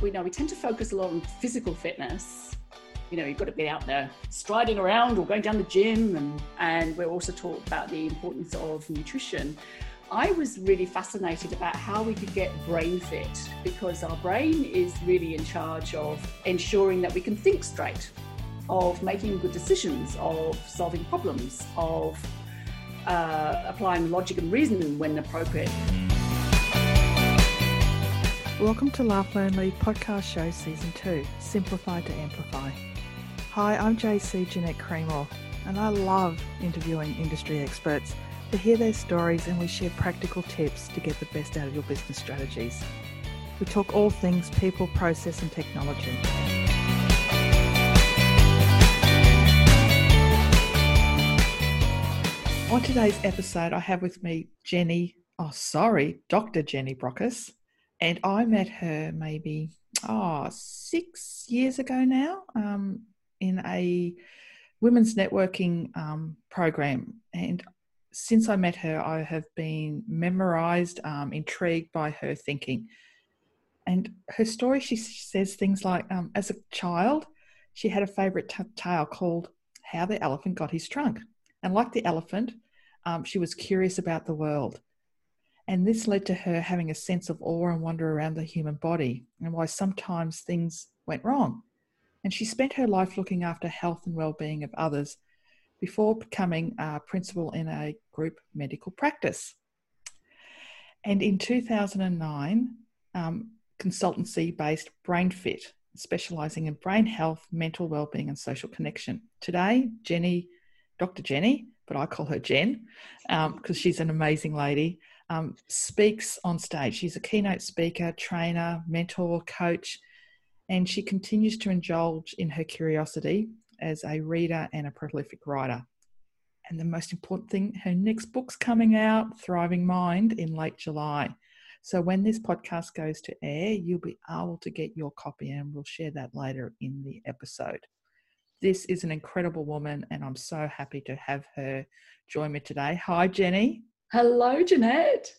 we know we tend to focus a lot on physical fitness. You know, you've got to be out there striding around or going down the gym, and, and we're also taught about the importance of nutrition. I was really fascinated about how we could get brain fit because our brain is really in charge of ensuring that we can think straight, of making good decisions, of solving problems, of uh, applying logic and reason when appropriate. Welcome to Laugh Lead podcast show season 2, Simplify to Amplify. Hi, I'm JC Jeanette Creamore, and I love interviewing industry experts to hear their stories and we share practical tips to get the best out of your business strategies. We talk all things people, process, and technology. On today's episode, I have with me Jenny, oh, sorry, Dr. Jenny Brockis and I met her maybe oh six years ago now um, in a women's networking um, program, and since I met her, I have been memorized, um, intrigued by her thinking. And her story, she says things like, um, as a child, she had a favorite t- tale called How the Elephant Got His Trunk. And like the elephant, um, she was curious about the world. And this led to her having a sense of awe and wonder around the human body and why sometimes things went wrong. And she spent her life looking after health and well-being of others before becoming a principal in a group medical practice. And in 2009, um, consultancy based BrainFit, specializing in brain health, mental well-being, and social connection. Today, Jenny, Dr. Jenny, but I call her Jen because um, she's an amazing lady, um, speaks on stage. She's a keynote speaker, trainer, mentor, coach, and she continues to indulge in her curiosity as a reader and a prolific writer. And the most important thing, her next book's coming out, Thriving Mind, in late July. So when this podcast goes to air, you'll be able to get your copy, and we'll share that later in the episode. This is an incredible woman, and I'm so happy to have her join me today. Hi, Jenny. Hello, Jeanette.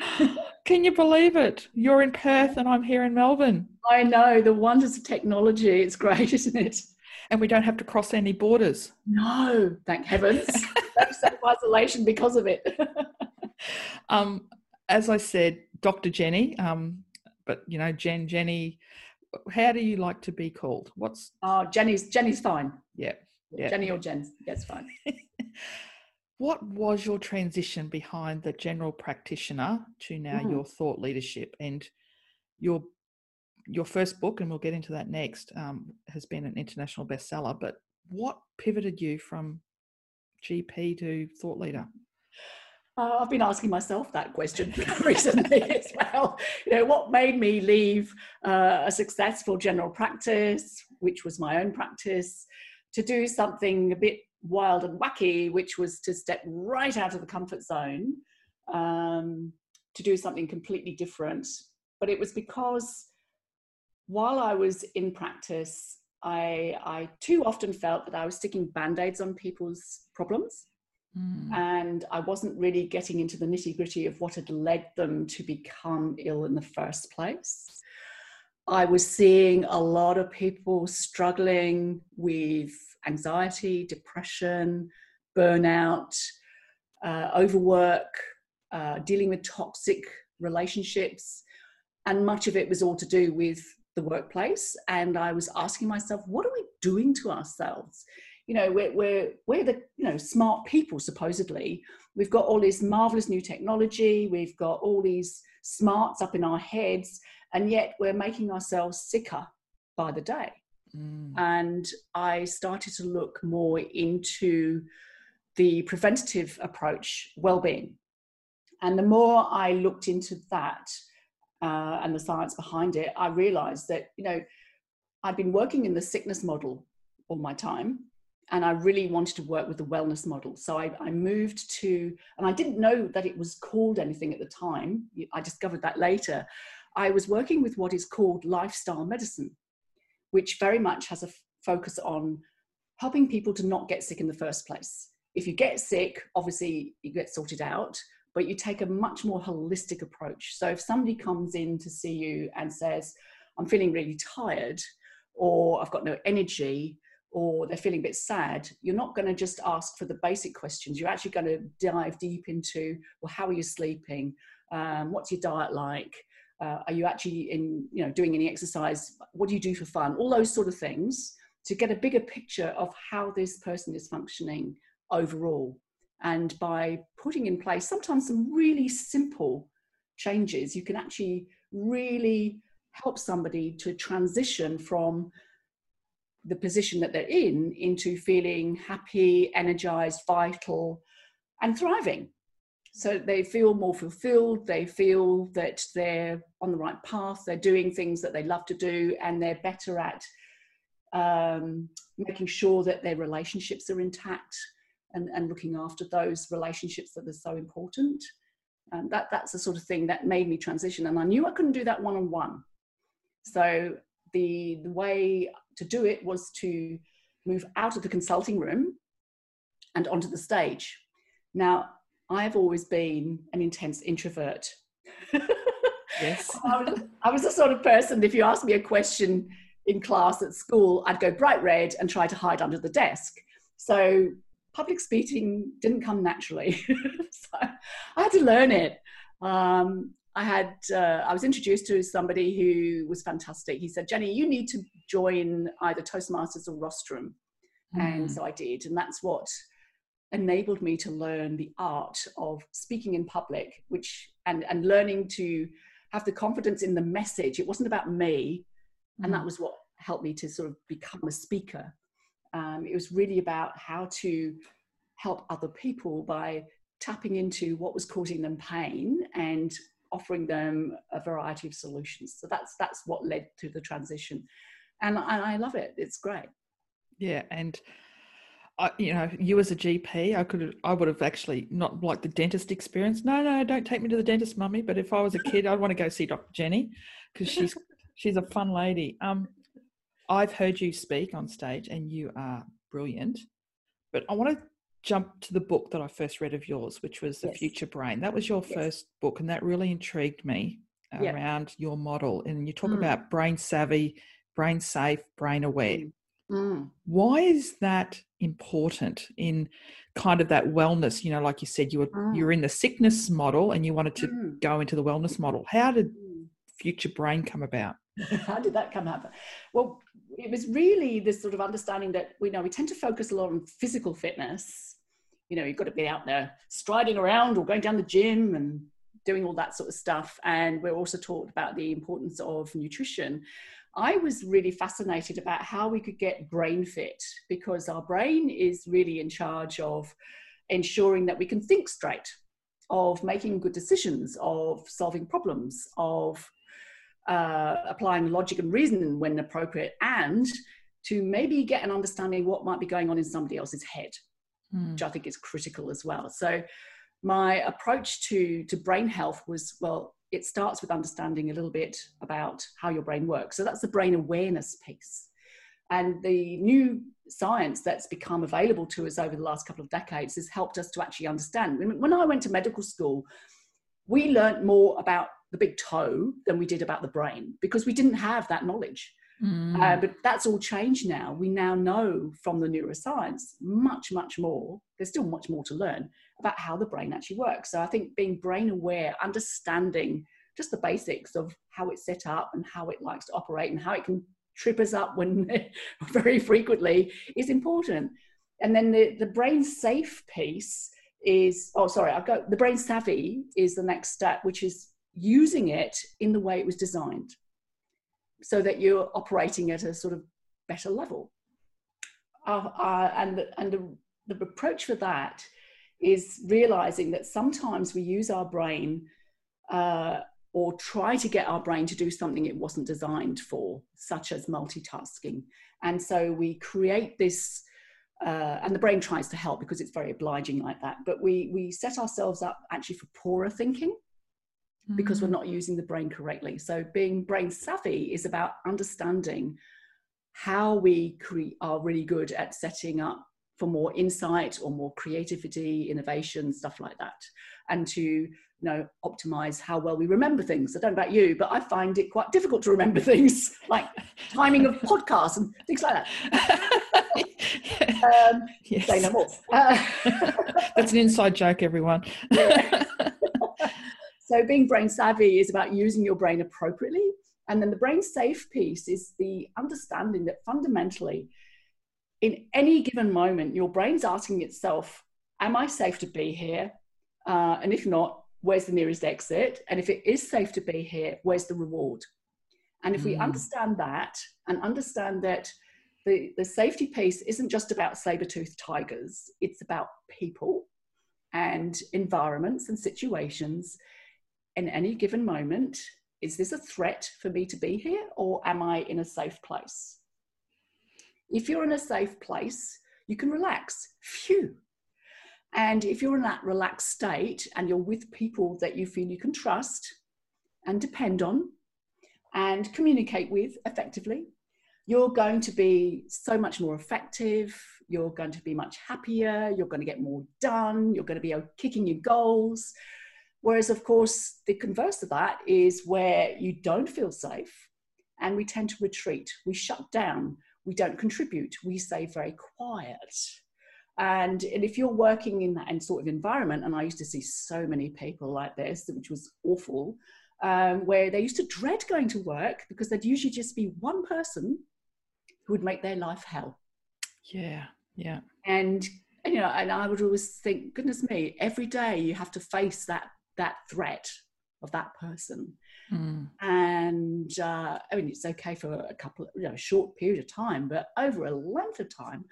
Can you believe it? You're in Perth and I'm here in Melbourne. I know the wonders of technology. It's great, isn't it? And we don't have to cross any borders. No, thank heavens. self isolation because of it. um, as I said, Dr. Jenny, um, but you know, Jen, Jenny, how do you like to be called? What's Oh, Jenny's Jenny's fine. Yeah. yeah. Jenny or Jen, that's fine. What was your transition behind the general practitioner to now mm. your thought leadership and your your first book, and we'll get into that next, um, has been an international bestseller. But what pivoted you from GP to thought leader? Uh, I've been asking myself that question recently as well. You know, what made me leave uh, a successful general practice, which was my own practice, to do something a bit wild and wacky, which was to step right out of the comfort zone um, to do something completely different. But it was because while I was in practice, I, I too often felt that I was sticking band aids on people's problems. Mm. And I wasn't really getting into the nitty gritty of what had led them to become ill in the first place. I was seeing a lot of people struggling with anxiety, depression, burnout, uh, overwork, uh, dealing with toxic relationships. And much of it was all to do with the workplace. And I was asking myself, what are we doing to ourselves? You know, we're, we're, we're the you know smart people, supposedly. We've got all this marvelous new technology, we've got all these smarts up in our heads, and yet we're making ourselves sicker by the day. Mm. And I started to look more into the preventative approach, well-being. And the more I looked into that uh, and the science behind it, I realized that, you know, I'd been working in the sickness model all my time and I really wanted to work with the wellness model. So I, I, moved to, and I didn't know that it was called anything at the time. I discovered that later. I was working with what is called lifestyle medicine which very much has a f- focus on helping people to not get sick in the first place. If you get sick, obviously you get sorted out, but you take a much more holistic approach. So if somebody comes in to see you and says, I'm feeling really tired, or I've got no energy, or they're feeling a bit sad, you're not going to just ask for the basic questions. You're actually going to dive deep into, well, how are you sleeping? Um, what's your diet like? Uh, are you actually in, you know, doing any exercise? What do you do for fun? All those sort of things to get a bigger picture of how this person is functioning overall. And by putting in place sometimes some really simple changes, you can actually really help somebody to transition from the position that they're in into feeling happy, energized, vital, and thriving. So they feel more fulfilled, they feel that they're on the right path, they're doing things that they love to do, and they're better at um, making sure that their relationships are intact and, and looking after those relationships that are so important. And that, that's the sort of thing that made me transition. And I knew I couldn't do that one on one. So the, the way to do it was to move out of the consulting room and onto the stage. Now, I've always been an intense introvert. Yes. I, was, I was the sort of person, if you asked me a question in class at school, I'd go bright red and try to hide under the desk. So public speaking didn't come naturally. so I had to learn it. Um, I had uh, I was introduced to somebody who was fantastic. He said, "Jenny, you need to join either Toastmasters or Rostrum," mm. and so I did, and that's what enabled me to learn the art of speaking in public, which and and learning to have the confidence in the message. It wasn't about me, mm. and that mm. was what helped me to sort of become a speaker. Um, it was really about how to help other people by tapping into what was causing them pain and offering them a variety of solutions. So that's that's what led to the transition, and I, I love it. It's great. Yeah, and I, you know, you as a GP, I could, I would have actually not like the dentist experience. No, no, don't take me to the dentist, mummy. But if I was a kid, I'd want to go see Dr. Jenny because she's she's a fun lady. Um, I've heard you speak on stage, and you are brilliant. But I want to jump to the book that I first read of yours, which was The yes. Future Brain. That was your yes. first book, and that really intrigued me around your model. And you talk mm. about brain savvy, brain safe, brain aware. Mm. Mm. Why is that important in kind of that wellness? You know, like you said, you were mm. you're in the sickness model and you wanted to mm. go into the wellness model. How did mm. Future Brain come about? How did that come about? Well, it was really this sort of understanding that we know we tend to focus a lot on physical fitness you know you've got to be out there striding around or going down the gym and doing all that sort of stuff and we're also taught about the importance of nutrition i was really fascinated about how we could get brain fit because our brain is really in charge of ensuring that we can think straight of making good decisions of solving problems of uh, applying logic and reason when appropriate and to maybe get an understanding what might be going on in somebody else's head mm. which I think is critical as well. So my approach to to brain health was well it starts with understanding a little bit about how your brain works so that's the brain awareness piece and the new science that's become available to us over the last couple of decades has helped us to actually understand when i went to medical school we learned more about the big toe than we did about the brain because we didn't have that knowledge Mm. Uh, but that's all changed now. We now know from the neuroscience much, much more. There's still much more to learn about how the brain actually works. So I think being brain aware, understanding just the basics of how it's set up and how it likes to operate and how it can trip us up when very frequently is important. And then the, the brain safe piece is, oh, sorry, I've got the brain savvy is the next step, which is using it in the way it was designed so that you're operating at a sort of better level. Uh, uh, and the, and the, the approach for that is realizing that sometimes we use our brain uh, or try to get our brain to do something it wasn't designed for, such as multitasking. And so we create this, uh, and the brain tries to help because it's very obliging like that. But we we set ourselves up actually for poorer thinking because we're mm. not using the brain correctly. So being brain savvy is about understanding how we cre- are really good at setting up for more insight or more creativity, innovation, stuff like that, and to you know optimize how well we remember things. I don't know about you but i find it quite difficult to remember things like timing of podcasts and things like that. Um, yes. say no more. Uh, that's an inside joke everyone. So being brain savvy is about using your brain appropriately and then the brain safe piece is the understanding that fundamentally in any given moment your brain's asking itself am i safe to be here uh, and if not where's the nearest exit? And if it is safe to be here, where's the reward? And if mm. we understand that and understand that the, the safety piece isn't just about saber-toothed tigers, it's about people and environments and situations in any given moment. Is this a threat for me to be here or am I in a safe place? If you're in a safe place, you can relax. Phew, and if you're in that relaxed state and you're with people that you feel you can trust and depend on and communicate with effectively, you're going to be so much more effective. You're going to be much happier. You're going to get more done. You're going to be kicking your goals. Whereas, of course, the converse of that is where you don't feel safe and we tend to retreat. We shut down. We don't contribute. We stay very quiet. And, and if you're working in that sort of environment, and I used to see so many people like this, which was awful, um, where they used to dread going to work because there'd usually just be one person who would make their life hell. Yeah, yeah. And, and you know, and I would always think, goodness me, every day you have to face that that threat of that person. Mm. And uh, I mean, it's okay for a couple, you know, a short period of time, but over a length of time.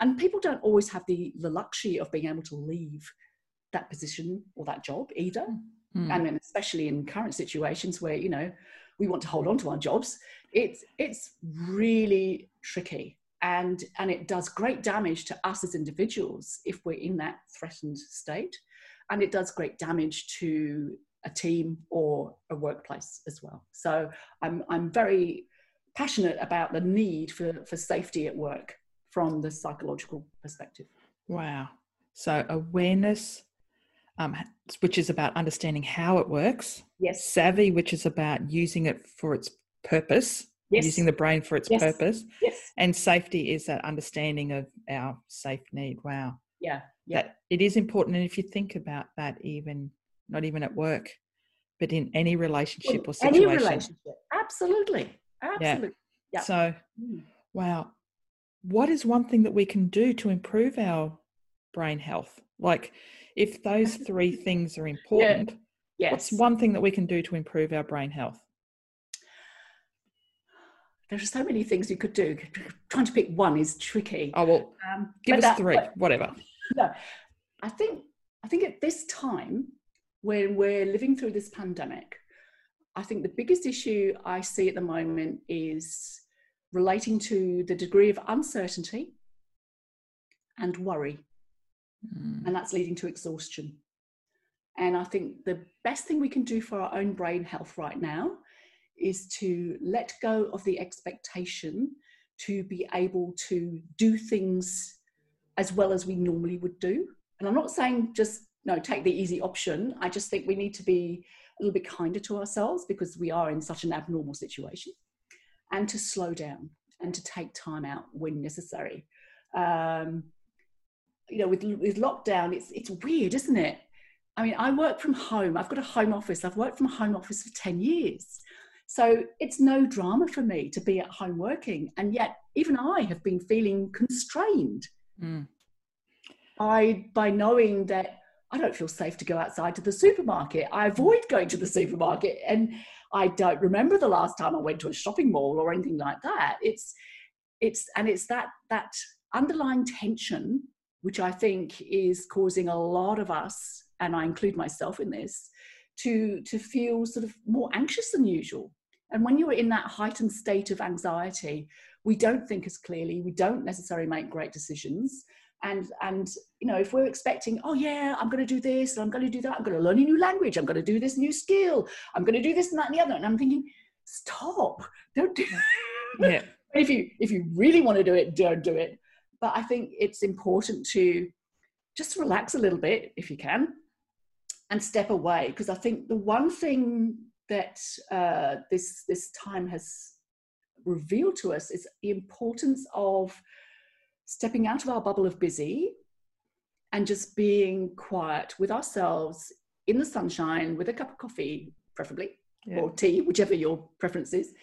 And people don't always have the, the luxury of being able to leave that position or that job either. Mm. I mean, especially in current situations where, you know, we want to hold on to our jobs. It's, it's really tricky. And, and it does great damage to us as individuals if we're in that threatened state. And it does great damage to a team or a workplace as well. So I'm, I'm very passionate about the need for, for safety at work from the psychological perspective. Wow. So awareness, um, which is about understanding how it works. Yes. Savvy, which is about using it for its purpose. Yes. Using the brain for its yes. purpose. Yes. And safety is that understanding of our safe need. Wow. Yeah. Yeah. That it is important. And if you think about that, even not even at work, but in any relationship or situation. Any relationship, absolutely, absolutely. Yeah. So, mm. wow, what is one thing that we can do to improve our brain health? Like, if those three things are important, yeah. yes. what's one thing that we can do to improve our brain health? There are so many things you could do. Trying to pick one is tricky. Oh well, um, give us that, three, whatever. No, I think I think at this time when we're living through this pandemic, I think the biggest issue I see at the moment is relating to the degree of uncertainty and worry. Mm. And that's leading to exhaustion. And I think the best thing we can do for our own brain health right now is to let go of the expectation to be able to do things as well as we normally would do. And I'm not saying just no, take the easy option. I just think we need to be a little bit kinder to ourselves because we are in such an abnormal situation and to slow down and to take time out when necessary. Um, you know, with, with lockdown, it's, it's weird, isn't it? I mean, I work from home. I've got a home office. I've worked from a home office for 10 years. So it's no drama for me to be at home working. And yet, even I have been feeling constrained mm. by, by knowing that I don't feel safe to go outside to the supermarket. I avoid going to the supermarket. And I don't remember the last time I went to a shopping mall or anything like that. It's it's and it's that that underlying tension which I think is causing a lot of us, and I include myself in this, to to feel sort of more anxious than usual. And when you're in that heightened state of anxiety, we don't think as clearly, we don't necessarily make great decisions and and you know if we're expecting oh yeah i'm going to do this and i'm going to do that i'm going to learn a new language i'm going to do this new skill i'm going to do this and that and the other and i'm thinking stop don't do yeah. If you if you really want to do it don't do it. But i think it's important to just relax a little bit if you can and step away because I think the one thing that uh, this this time has revealed to us is the importance of stepping out of our bubble of busy and just being quiet with ourselves in the sunshine with a cup of coffee, preferably, yeah. or tea, whichever your preference is,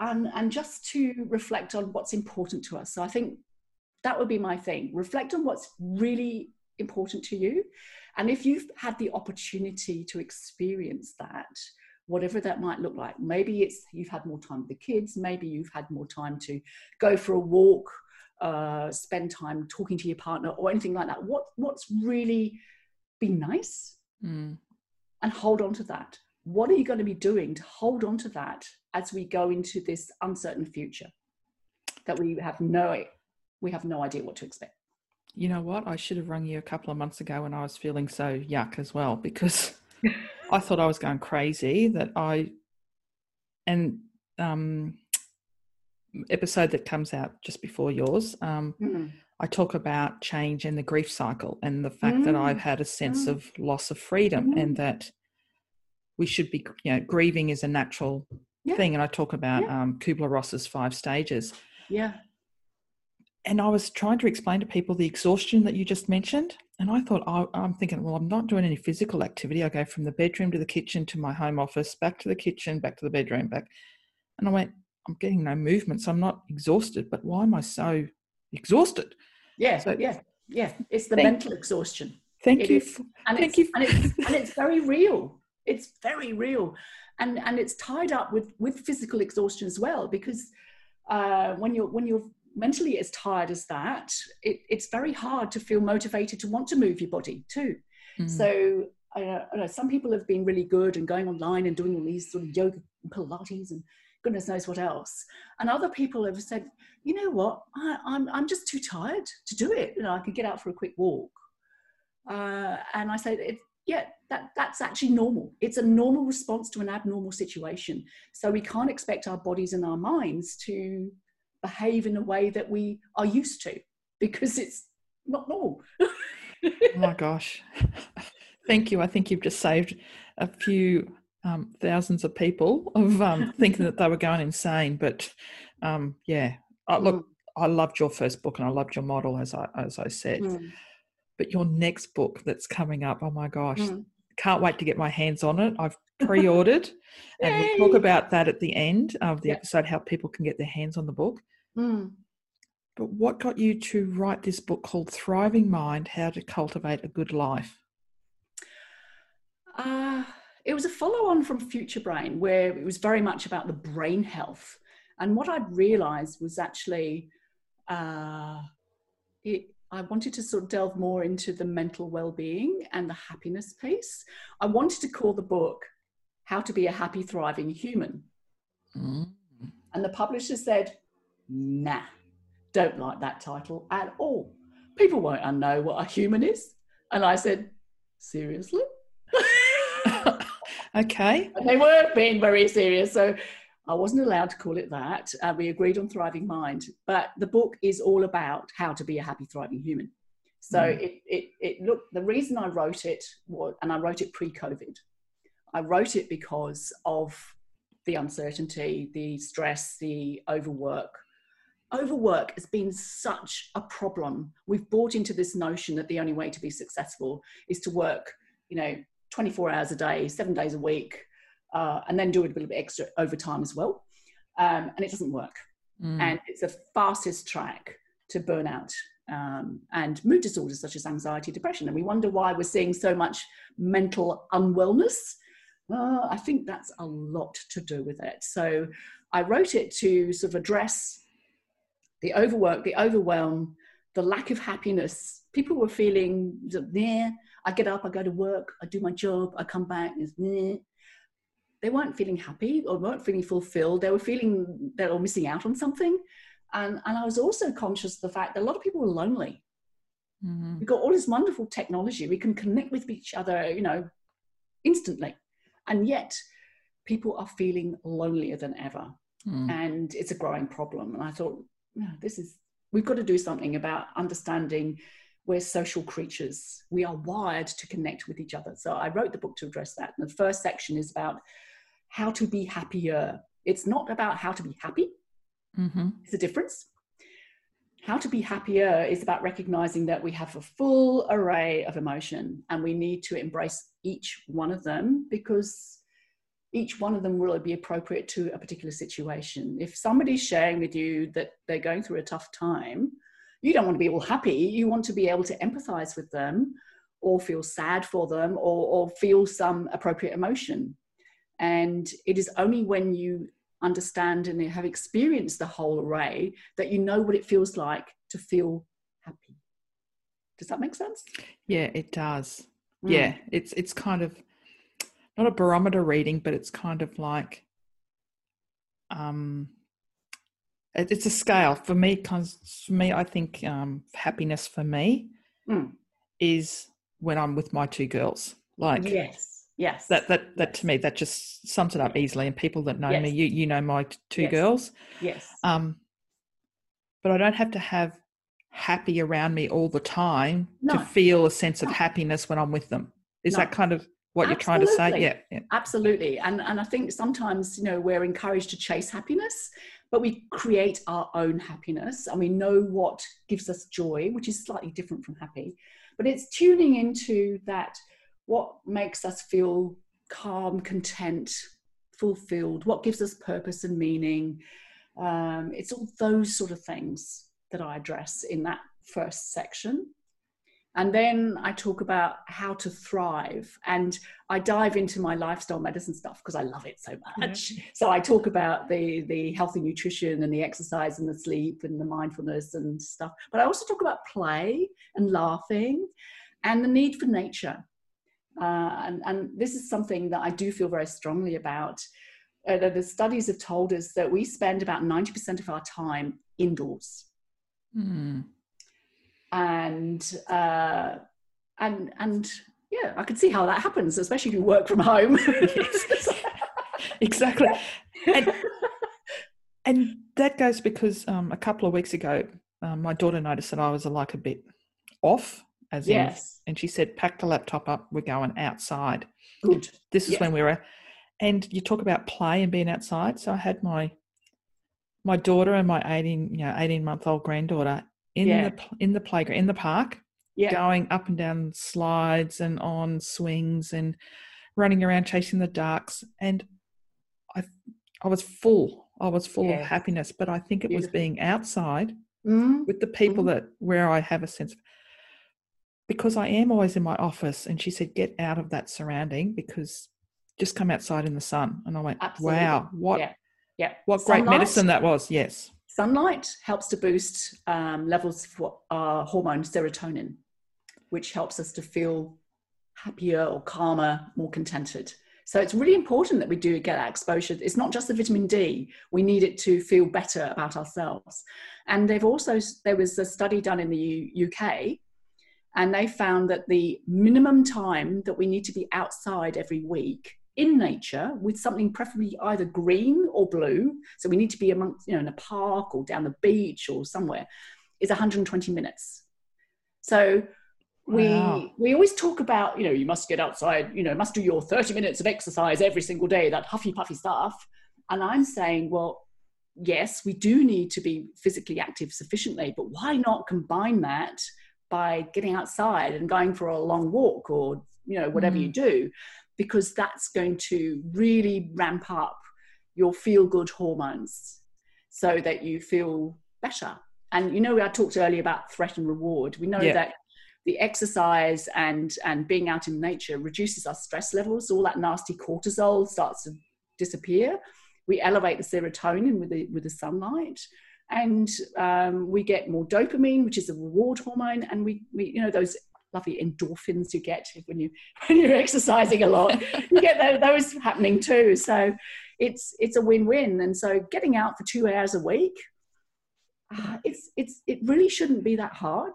and, and just to reflect on what's important to us. So I think that would be my thing. Reflect on what's really important to you. And if you've had the opportunity to experience that, whatever that might look like, maybe it's you've had more time with the kids, maybe you've had more time to go for a walk, uh, spend time talking to your partner, or anything like that. What what's really been nice, mm. and hold on to that. What are you going to be doing to hold on to that as we go into this uncertain future that we have no we have no idea what to expect? You know what? I should have rung you a couple of months ago when I was feeling so yuck as well because I thought I was going crazy that I and um episode that comes out just before yours um mm. I talk about change and the grief cycle and the fact mm. that I've had a sense mm. of loss of freedom and mm-hmm. that we should be you know grieving is a natural yeah. thing and I talk about yeah. um Kubler-Ross's five stages yeah and I was trying to explain to people the exhaustion that you just mentioned. And I thought, I, am thinking, well, I'm not doing any physical activity. I go from the bedroom to the kitchen to my home office, back to the kitchen, back to the bedroom, back. And I went, I'm getting no movement. So I'm not exhausted. But why am I so exhausted? Yeah. So, yeah. Yeah. It's the mental exhaustion. Thank it you. For, and, thank it's, you. and, it's, and it's very real. It's very real. And, and it's tied up with, with physical exhaustion as well, because uh, when you're, when you're mentally as tired as that, it, it's very hard to feel motivated to want to move your body too. Mm. So I, I know some people have been really good and going online and doing all these sort of yoga and Pilates and goodness knows what else. And other people have said, you know what, I, am I'm, I'm just too tired to do it. You know, I could get out for a quick walk. Uh, and I said, it, yeah, that, that's actually normal. It's a normal response to an abnormal situation. So we can't expect our bodies and our minds to behave in a way that we are used to because it's not normal. oh my gosh. Thank you. I think you've just saved a few um, thousands of people of um, thinking that they were going insane. But um, yeah, I, look, mm. I loved your first book and I loved your model, as I as I said. Mm. But your next book that's coming up, oh my gosh, mm. can't wait to get my hands on it. I've pre-ordered, and we'll talk about that at the end of the yep. episode, how people can get their hands on the book. Mm. But what got you to write this book called Thriving Mind How to Cultivate a Good Life? Uh, it was a follow on from Future Brain, where it was very much about the brain health. And what I'd realized was actually uh, it, I wanted to sort of delve more into the mental well being and the happiness piece. I wanted to call the book How to Be a Happy, Thriving Human. Mm. And the publisher said, nah, don't like that title at all. People won't know what a human is. And I said, seriously? okay. And they weren't being very serious. So I wasn't allowed to call it that. Uh, we agreed on Thriving Mind. But the book is all about how to be a happy, thriving human. So mm. it, it, it looked, the reason I wrote it was, and I wrote it pre COVID, I wrote it because of the uncertainty, the stress, the overwork, overwork has been such a problem. We've bought into this notion that the only way to be successful is to work, you know, 24 hours a day, seven days a week, uh, and then do a little bit extra overtime as well. Um, and it doesn't work. Mm. And it's the fastest track to burnout um, and mood disorders such as anxiety, depression. And we wonder why we're seeing so much mental unwellness. Uh, I think that's a lot to do with it. So I wrote it to sort of address the overwork, the overwhelm, the lack of happiness. People were feeling there. I get up, I go to work, I do my job, I come back. They weren't feeling happy or weren't feeling fulfilled. They were feeling they were missing out on something. And, and I was also conscious of the fact that a lot of people were lonely. Mm-hmm. We've got all this wonderful technology. We can connect with each other, you know, instantly. And yet people are feeling lonelier than ever. Mm. And it's a growing problem. And I thought, no, this is, we've got to do something about understanding we're social creatures. We are wired to connect with each other. So I wrote the book to address that. And the first section is about how to be happier. It's not about how to be happy, Mm-hmm. it's a difference. How to be happier is about recognizing that we have a full array of emotion and we need to embrace each one of them because each one of them will be appropriate to a particular situation. If somebody's sharing with you that they're going through a tough time, you don't want to be all happy. You want to be able to empathize with them or feel sad for them or, or feel some appropriate emotion. And it is only when you understand and have experienced the whole array that you know what it feels like to feel happy. Does that make sense? Yeah, it does. Mm. Yeah, it's it's kind of not a barometer reading, but it's kind of like um it's a scale for me. For me, I think um, happiness for me Mm. is when I'm with my two girls. Like Yes. Yes. that that that to me that just sums it up easily. And people that know me, you you know my two Yes. girls. yes. Um, but I don't have to have happy around me all the time No. to feel a sense of No. happiness when I'm with them. Is No. that kind of what you're trying to say? Absolutely. Yeah, yeah. Absolutely. And, and I think sometimes, you know, we're encouraged to chase happiness, but we create our own happiness and we know what gives us joy, which is slightly different from happy. But it's tuning into that what makes us feel calm, content, fulfilled, what gives us purpose and meaning. Um, it's all those sort of things that I address in that first section. And then I talk about how to thrive. And I dive into my lifestyle medicine stuff because I love it so much. So I talk about the, the healthy nutrition and the exercise and the sleep and the mindfulness and stuff. But I also talk about play and laughing and the need for nature. Uh, and, and this is something that I do feel very strongly about. Uh, the, studies have told us that we spend about 90% of our time indoors Hmm. And uh, and and yeah, I can see how that happens, especially if you work from home. exactly. And, and that goes because um, a couple of weeks ago, um, my daughter noticed that I was like a bit off, as in, and she said, "Pack the laptop up. We're going outside." good. This is Yeah. when we were, and you talk about play and being outside. So I had my my daughter and my eighteen, you know, eighteen month old granddaughter in Yeah. the in the playground in the park, Yeah, going up and down slides and on swings and running around chasing the ducks and i i was full i was full of happiness but i think it was being outside Mm, with the people Mhm. that where i have a sense of because i am always in my office and she said get out of that surrounding because just come outside in the sun and i went Absolutely. wow what yeah, yeah. what great medicine that was yes Sunlight helps to boost um, levels of our hormone serotonin, which helps us to feel happier or calmer, more contented. So it's really important that we do get that exposure. It's not just the vitamin D. We need it to feel better about ourselves. And they've also there was a study done in the UK, and they found that the minimum time that we need to be outside every week in nature with something preferably either green or blue. So we need to be amongst you know in a park or down the beach or somewhere is 120 minutes. So we Wow. we always talk about you know you must get outside you know must do your 30 minutes of exercise every single day that huffy puffy stuff and i'm saying well yes we do need to be physically active sufficiently but why not combine that by getting outside and going for a long walk or you know whatever you mm. do because that's going to really ramp up your feel good hormones so that you feel better. And you know i talked earlier about threat and reward. We know Yeah. that the exercise and and being out in nature reduces our stress levels. All that nasty cortisol starts to disappear. We elevate the serotonin with the with the sunlight. And um, we get more dopamine which is a reward hormone. And we, we you know those lovely endorphins you get when you when you're exercising a lot. You get tho- those happening too. So it's it's a win-win. And so getting out for two hours a week uh, it's it's it really shouldn't be that hard.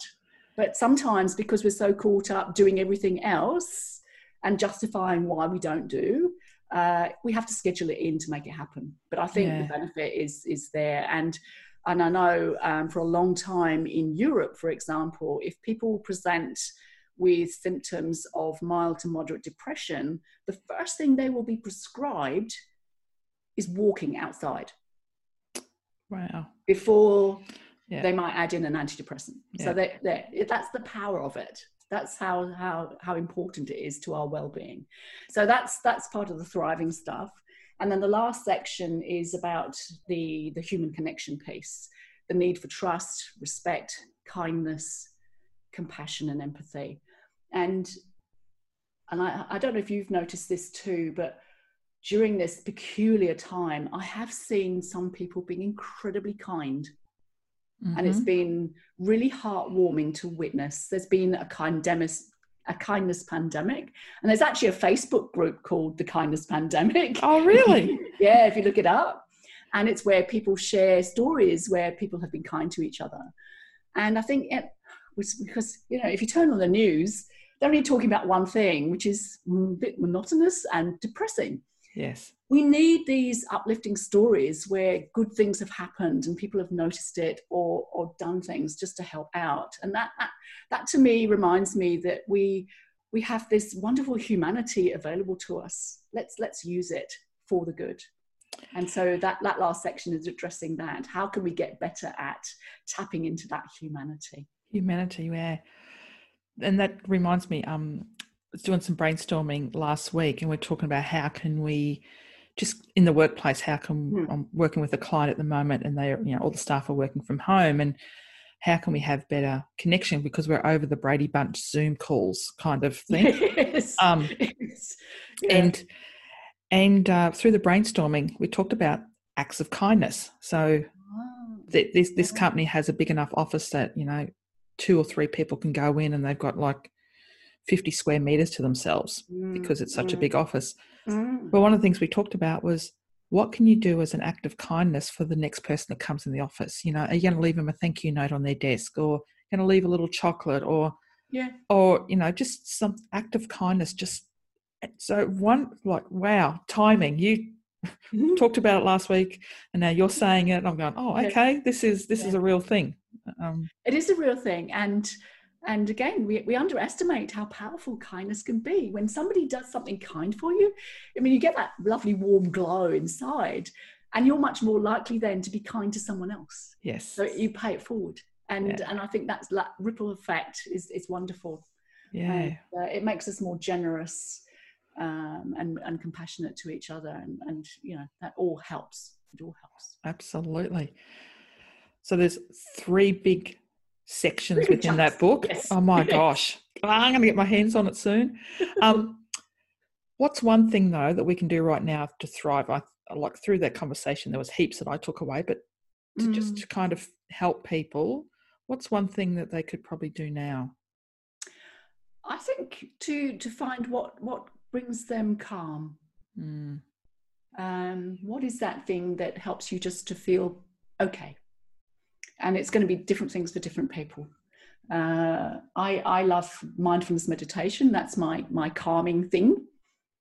But sometimes because we're so caught up doing everything else and justifying why we don't do uh, we have to schedule it in to make it happen. But i think Yeah. the benefit is is there. And And I know um, for a long time in Europe, for example, if people present with symptoms of mild to moderate depression, the first thing they will be prescribed is walking outside. Wow. Before Yeah. they might add in an antidepressant. Yeah. So they, they, that's the power of it. That's how, how, how important it is to our well-being. So that's, that's part of the thriving stuff. And then the last section is about the, the human connection piece, the need for trust, respect, kindness, compassion, and empathy. And, and I, I don't know if you've noticed this too, but during this peculiar time, I have seen some people being incredibly kind and it's mm-hmm. been really heartwarming to witness. There's been a kindness, a kindness pandemic, and there's actually a Facebook group called the Kindness Pandemic. Oh, really? yeah, if you look it up, and it's where people share stories where people have been kind to each other, and I think it was because you know if you turn on the news, they're only talking about one thing, which is a bit monotonous and depressing. Yes. we need these uplifting stories where good things have happened and people have noticed it or or done things just to help out. And that that, that to me reminds me that we we have this wonderful humanity available to us. Let's let's use it for the good. And so that that last section is addressing that. How can we get better at tapping into that humanity? Humanity, yeah. And that reminds me, um, I was doing some brainstorming last week and we're talking about how can we just in the workplace, how can Hmm. I'm working with a client at the moment and they are, you know, all the staff are working from home and how can we have better connection because we're over the Brady Bunch Zoom calls kind of thing. yes. Um, Yes. Yeah. and and uh, through the brainstorming, we talked about acts of kindness. So Ah, th- this this company has a big enough office that you know two or three people can go in and they've got like 50 square meters to themselves because it's such a mm, big office. Mm. but one of the things we talked about was what can you do as an act of kindness for the next person that comes in the office? You know are you going to leave them a thank you note on their desk or going to leave a little chocolate or yeah. or you know just some act of kindness just so one like wow timing you Mhm. talked about it last week and now you're saying it and i'm going oh okay this is this is a real thing. Um it is a real thing and and again we, we underestimate how powerful kindness can be. When somebody does something kind for you i mean you get that lovely warm glow inside and you're much more likely then to be kind to someone else. Yes. So you pay it forward and Yeah. and i think that's that ripple effect is is wonderful. Yeah. And, uh, it makes us more generous um, and and compassionate to each other and and you know that all helps. It all helps. Absolutely. So there's three big sections Three within that book. yes. oh my Yes. gosh. I'm going to get my hands on it soon. Um what's one thing though that we can do right now to thrive? I like through that conversation there was heaps that i took away but to just Mm. to kind of help people what's one thing that they could probably do now? I think to to find what what brings them calm. Mm, Um, what is that thing that helps you just to feel okay? And it's going to be different things for different people. Uh, I I love mindfulness meditation. That's my my calming thing,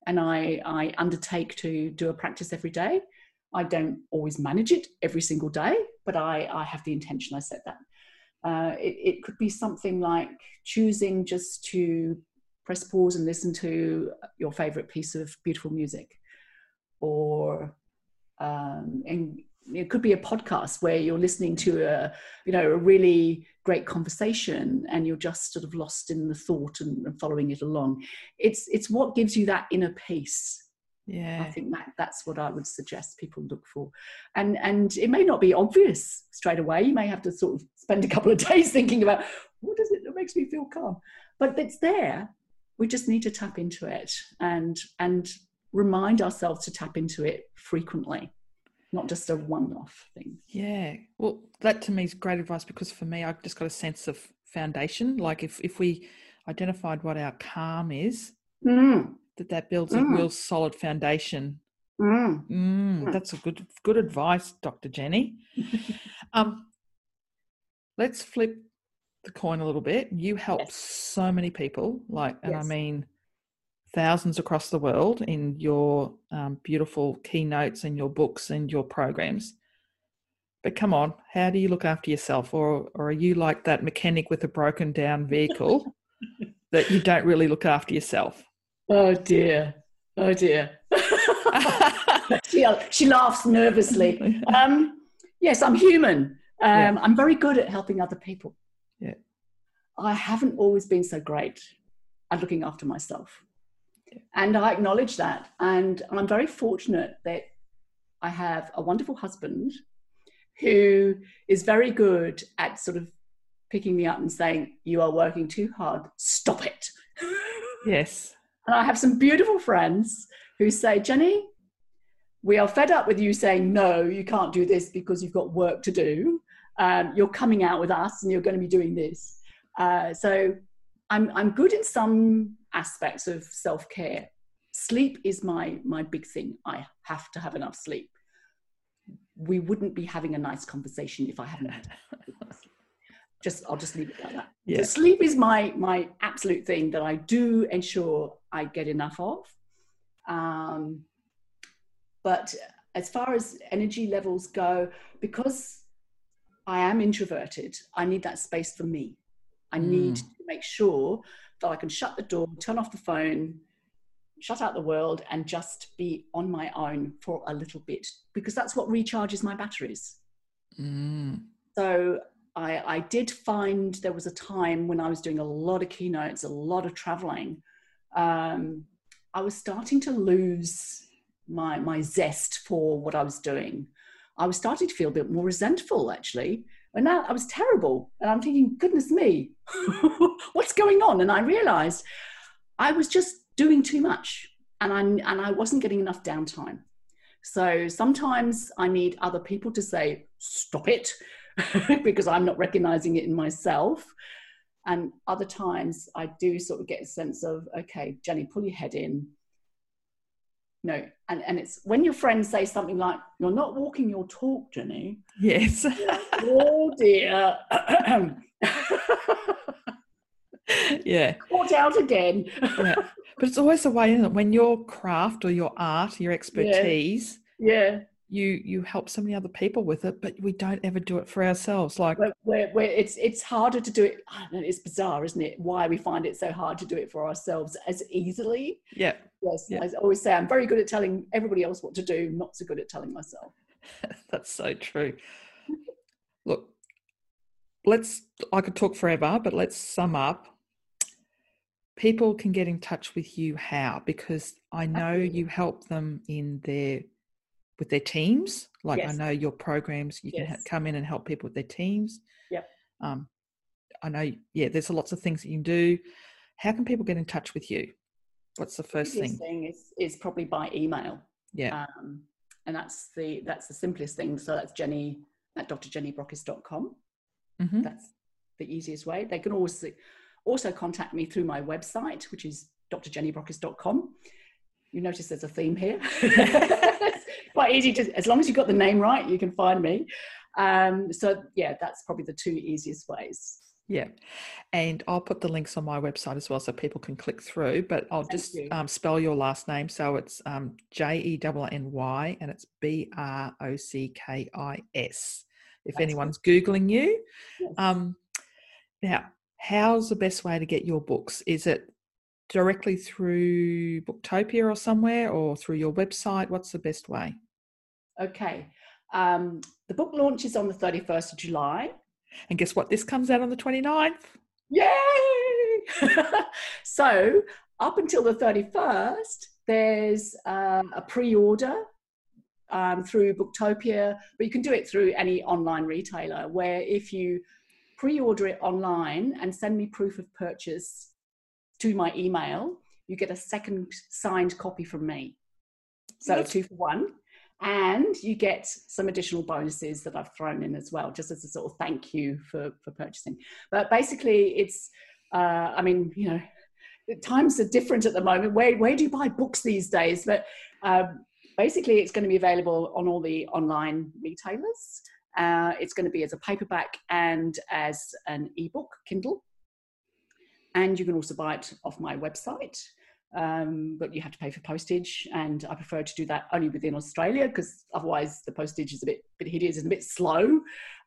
and I I undertake to do a practice every day. I don't always manage it every single day, but I I have the intention. I set that. Uh, it, it could be something like choosing just to press pause and listen to your favorite piece of beautiful music. Or um, and it could be a podcast where you're listening to a you know a really great conversation and you're just sort of lost in the thought and, and following it along. It's it's what gives you that inner peace. Yeah. I think that that's what I would suggest people look for, and and it may not be obvious straight away. You may have to sort of spend a couple of days thinking about what is it that makes me feel calm, but it's there. We just need to tap into it and and remind ourselves to tap into it frequently, not just a one-off thing. Yeah. Well, that to me is great advice because for me, I've just got a sense of foundation. Like if, if we identified what our calm is, Mm, that that builds a Mm. real solid foundation. mm. Mm, Mm. that's a good good advice, Dr. Jenny. um, let's flip the coin a little bit. You help Yes. so many people, like, and I mean thousands across the world in your um, beautiful keynotes and your books and your programs. But come on, how do you look after yourself? Or, or are you like that mechanic with a broken down vehicle that you don't really look after yourself? Oh dear. Oh dear. she, she laughs nervously. Um, yes, I'm human. Um, yeah. I'm very good at helping other people. Yeah. I haven't always been so great at looking after myself. Yeah. And I acknowledge that. And I'm very fortunate that I have a wonderful husband who is very good at sort of picking me up and saying, You are working too hard, stop it. Yes. And I have some beautiful friends who say, Jenny, we are fed up with you saying, No, you can't do this because you've got work to do. Um, you're coming out with us and you're going to be doing this. Uh, so I'm, I'm good in some aspects of self care. Sleep is my, my big thing. I have to have enough sleep we wouldn't be having a nice conversation if I hadn't had just I'll just leave it like that. Yeah. So sleep is my my absolute thing that I do ensure I get enough of. Um, but as far as energy levels go, because I am introverted, I need that space for me. I mm. need to make sure that I can shut the door, turn off the phone, shut out the world and just be on my own for a little bit because that's what recharges my batteries. Mm. So I, I, did find there was a time when I was doing a lot of keynotes, a lot of traveling. Um, I was starting to lose my, my zest for what I was doing. I was starting to feel a bit more resentful actually. And now I was terrible. And I'm thinking, goodness me, what's going on? And I realized I was just doing too much and I, and I wasn't getting enough downtime. So sometimes I need other people to say, stop it, because I'm not recognizing it in myself. And other times I do sort of get a sense of, okay, Jenny, pull your head in. No, and, and it's when your friends say something like, You're not walking your talk, Jenny. Yes. oh dear. yeah. Caught out again. yeah. But it's always the way, isn't it? When your craft or your art, your expertise, yeah. yeah. You you help so many other people with it, but we don't ever do it for ourselves. Like where, where, it's it's harder to do it. Know, it's bizarre, isn't it? Why we find it so hard to do it for ourselves as easily. Yeah. Yes. Yeah. I always say I'm very good at telling everybody else what to do, not so good at telling myself. That's so true. Look, let's I could talk forever, but let's sum up people can get in touch with you how because i know you help them in their with their teams like yes. i know your programs you yes. can ha- come in and help people with their teams yeah um i know yeah there's lots of things that you can do how can people get in touch with you what's the first thing? thing is, is probably by email yeah um, and that's the that's the simplest thing so that's jenny at drjennybrockis.com mm-hmm. that's the easiest way they can always also contact me through my website, which is drjennybrockis.com. You notice there's a theme here. quite easy to, as long as you've got the name right, you can find me. Um, so yeah, that's probably the two easiest ways. Yeah. And I'll put the links on my website as well so people can click through, but I'll Thank just um, spell your last name. So it's um, J E N N Y and it's B R O C K I S. If That's anyone's good. Googling you. Yes. Um, now, how's the best way to get your books? Is it directly through Booktopia or somewhere or through your website? What's the best way? Okay. Um, the book launches on the 31st of July. And guess what? This comes out on the 29th. Yay! so, up until the 31st, there's uh, a pre order um, through Booktopia, but you can do it through any online retailer where if you pre-order it online and send me proof of purchase to my email, you get a second signed copy from me. So two for one. And you get some additional bonuses that I've thrown in as well, just as a sort of thank you for, for purchasing. But basically, it's, uh, I mean, you know, times are different at the moment. Where, where do you buy books these days? But um, basically, it's going to be available on all the online retailers. Uh, it's going to be as a paperback and as an ebook, Kindle. And you can also buy it off my website. Um, but you have to pay for postage, and I prefer to do that only within Australia because otherwise the postage is a bit, bit hideous and a bit slow.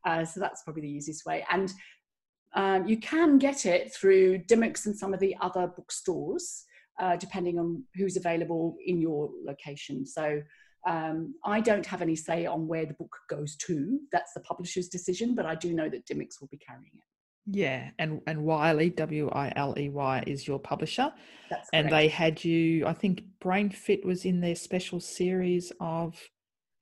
Uh, so that's probably the easiest way. And um, you can get it through Dymocks and some of the other bookstores, uh, depending on who's available in your location. So um, I don't have any say on where the book goes to. That's the publisher's decision, but I do know that Dymocks will be carrying it. Yeah, and and Wiley W I L E Y is your publisher, That's and correct. they had you. I think Brain Fit was in their special series of.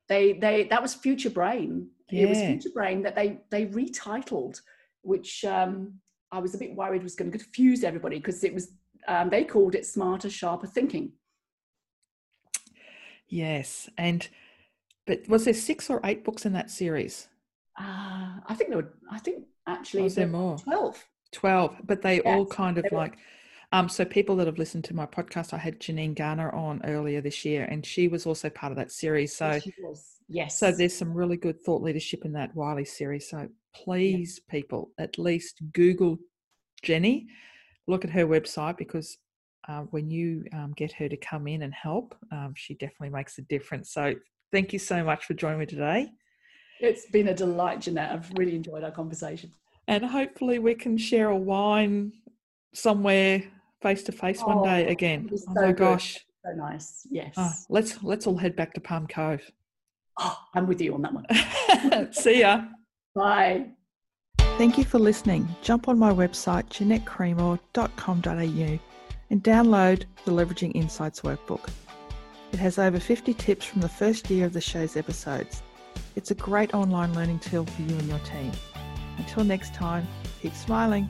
they they that was Future Brain. Yeah. It was Future Brain that they they retitled, which um, I was a bit worried was going to confuse everybody because it was um, they called it Smarter, Sharper Thinking. Yes, and but was there six or eight books in that series? Uh, I think there were. I think actually Was there more? Twelve. Twelve, but they all kind of like. Um, so people that have listened to my podcast, I had Janine Garner on earlier this year, and she was also part of that series. So Yes. Yes. So there's some really good thought leadership in that Wiley series. So please, people, at least Google Jenny, look at her website because uh, when you um, get her to come in and help, um, she definitely makes a difference. So thank you so much for joining me today. It's been a delight, Jeanette. I've really enjoyed our conversation. And hopefully we can share a wine somewhere face to face one oh, day Oh, again. it'd Oh so my good. gosh. So nice. Yes. Oh, let's let's all head back to Palm Cove. Oh, I'm with you on that one. See ya. Bye. Thank you for listening. Jump on my website, jeanettecremor.com.au and download the Leveraging Insights workbook. It has over 50 tips from the first year of the show's episodes. It's a great online learning tool for you and your team. Until next time, keep smiling.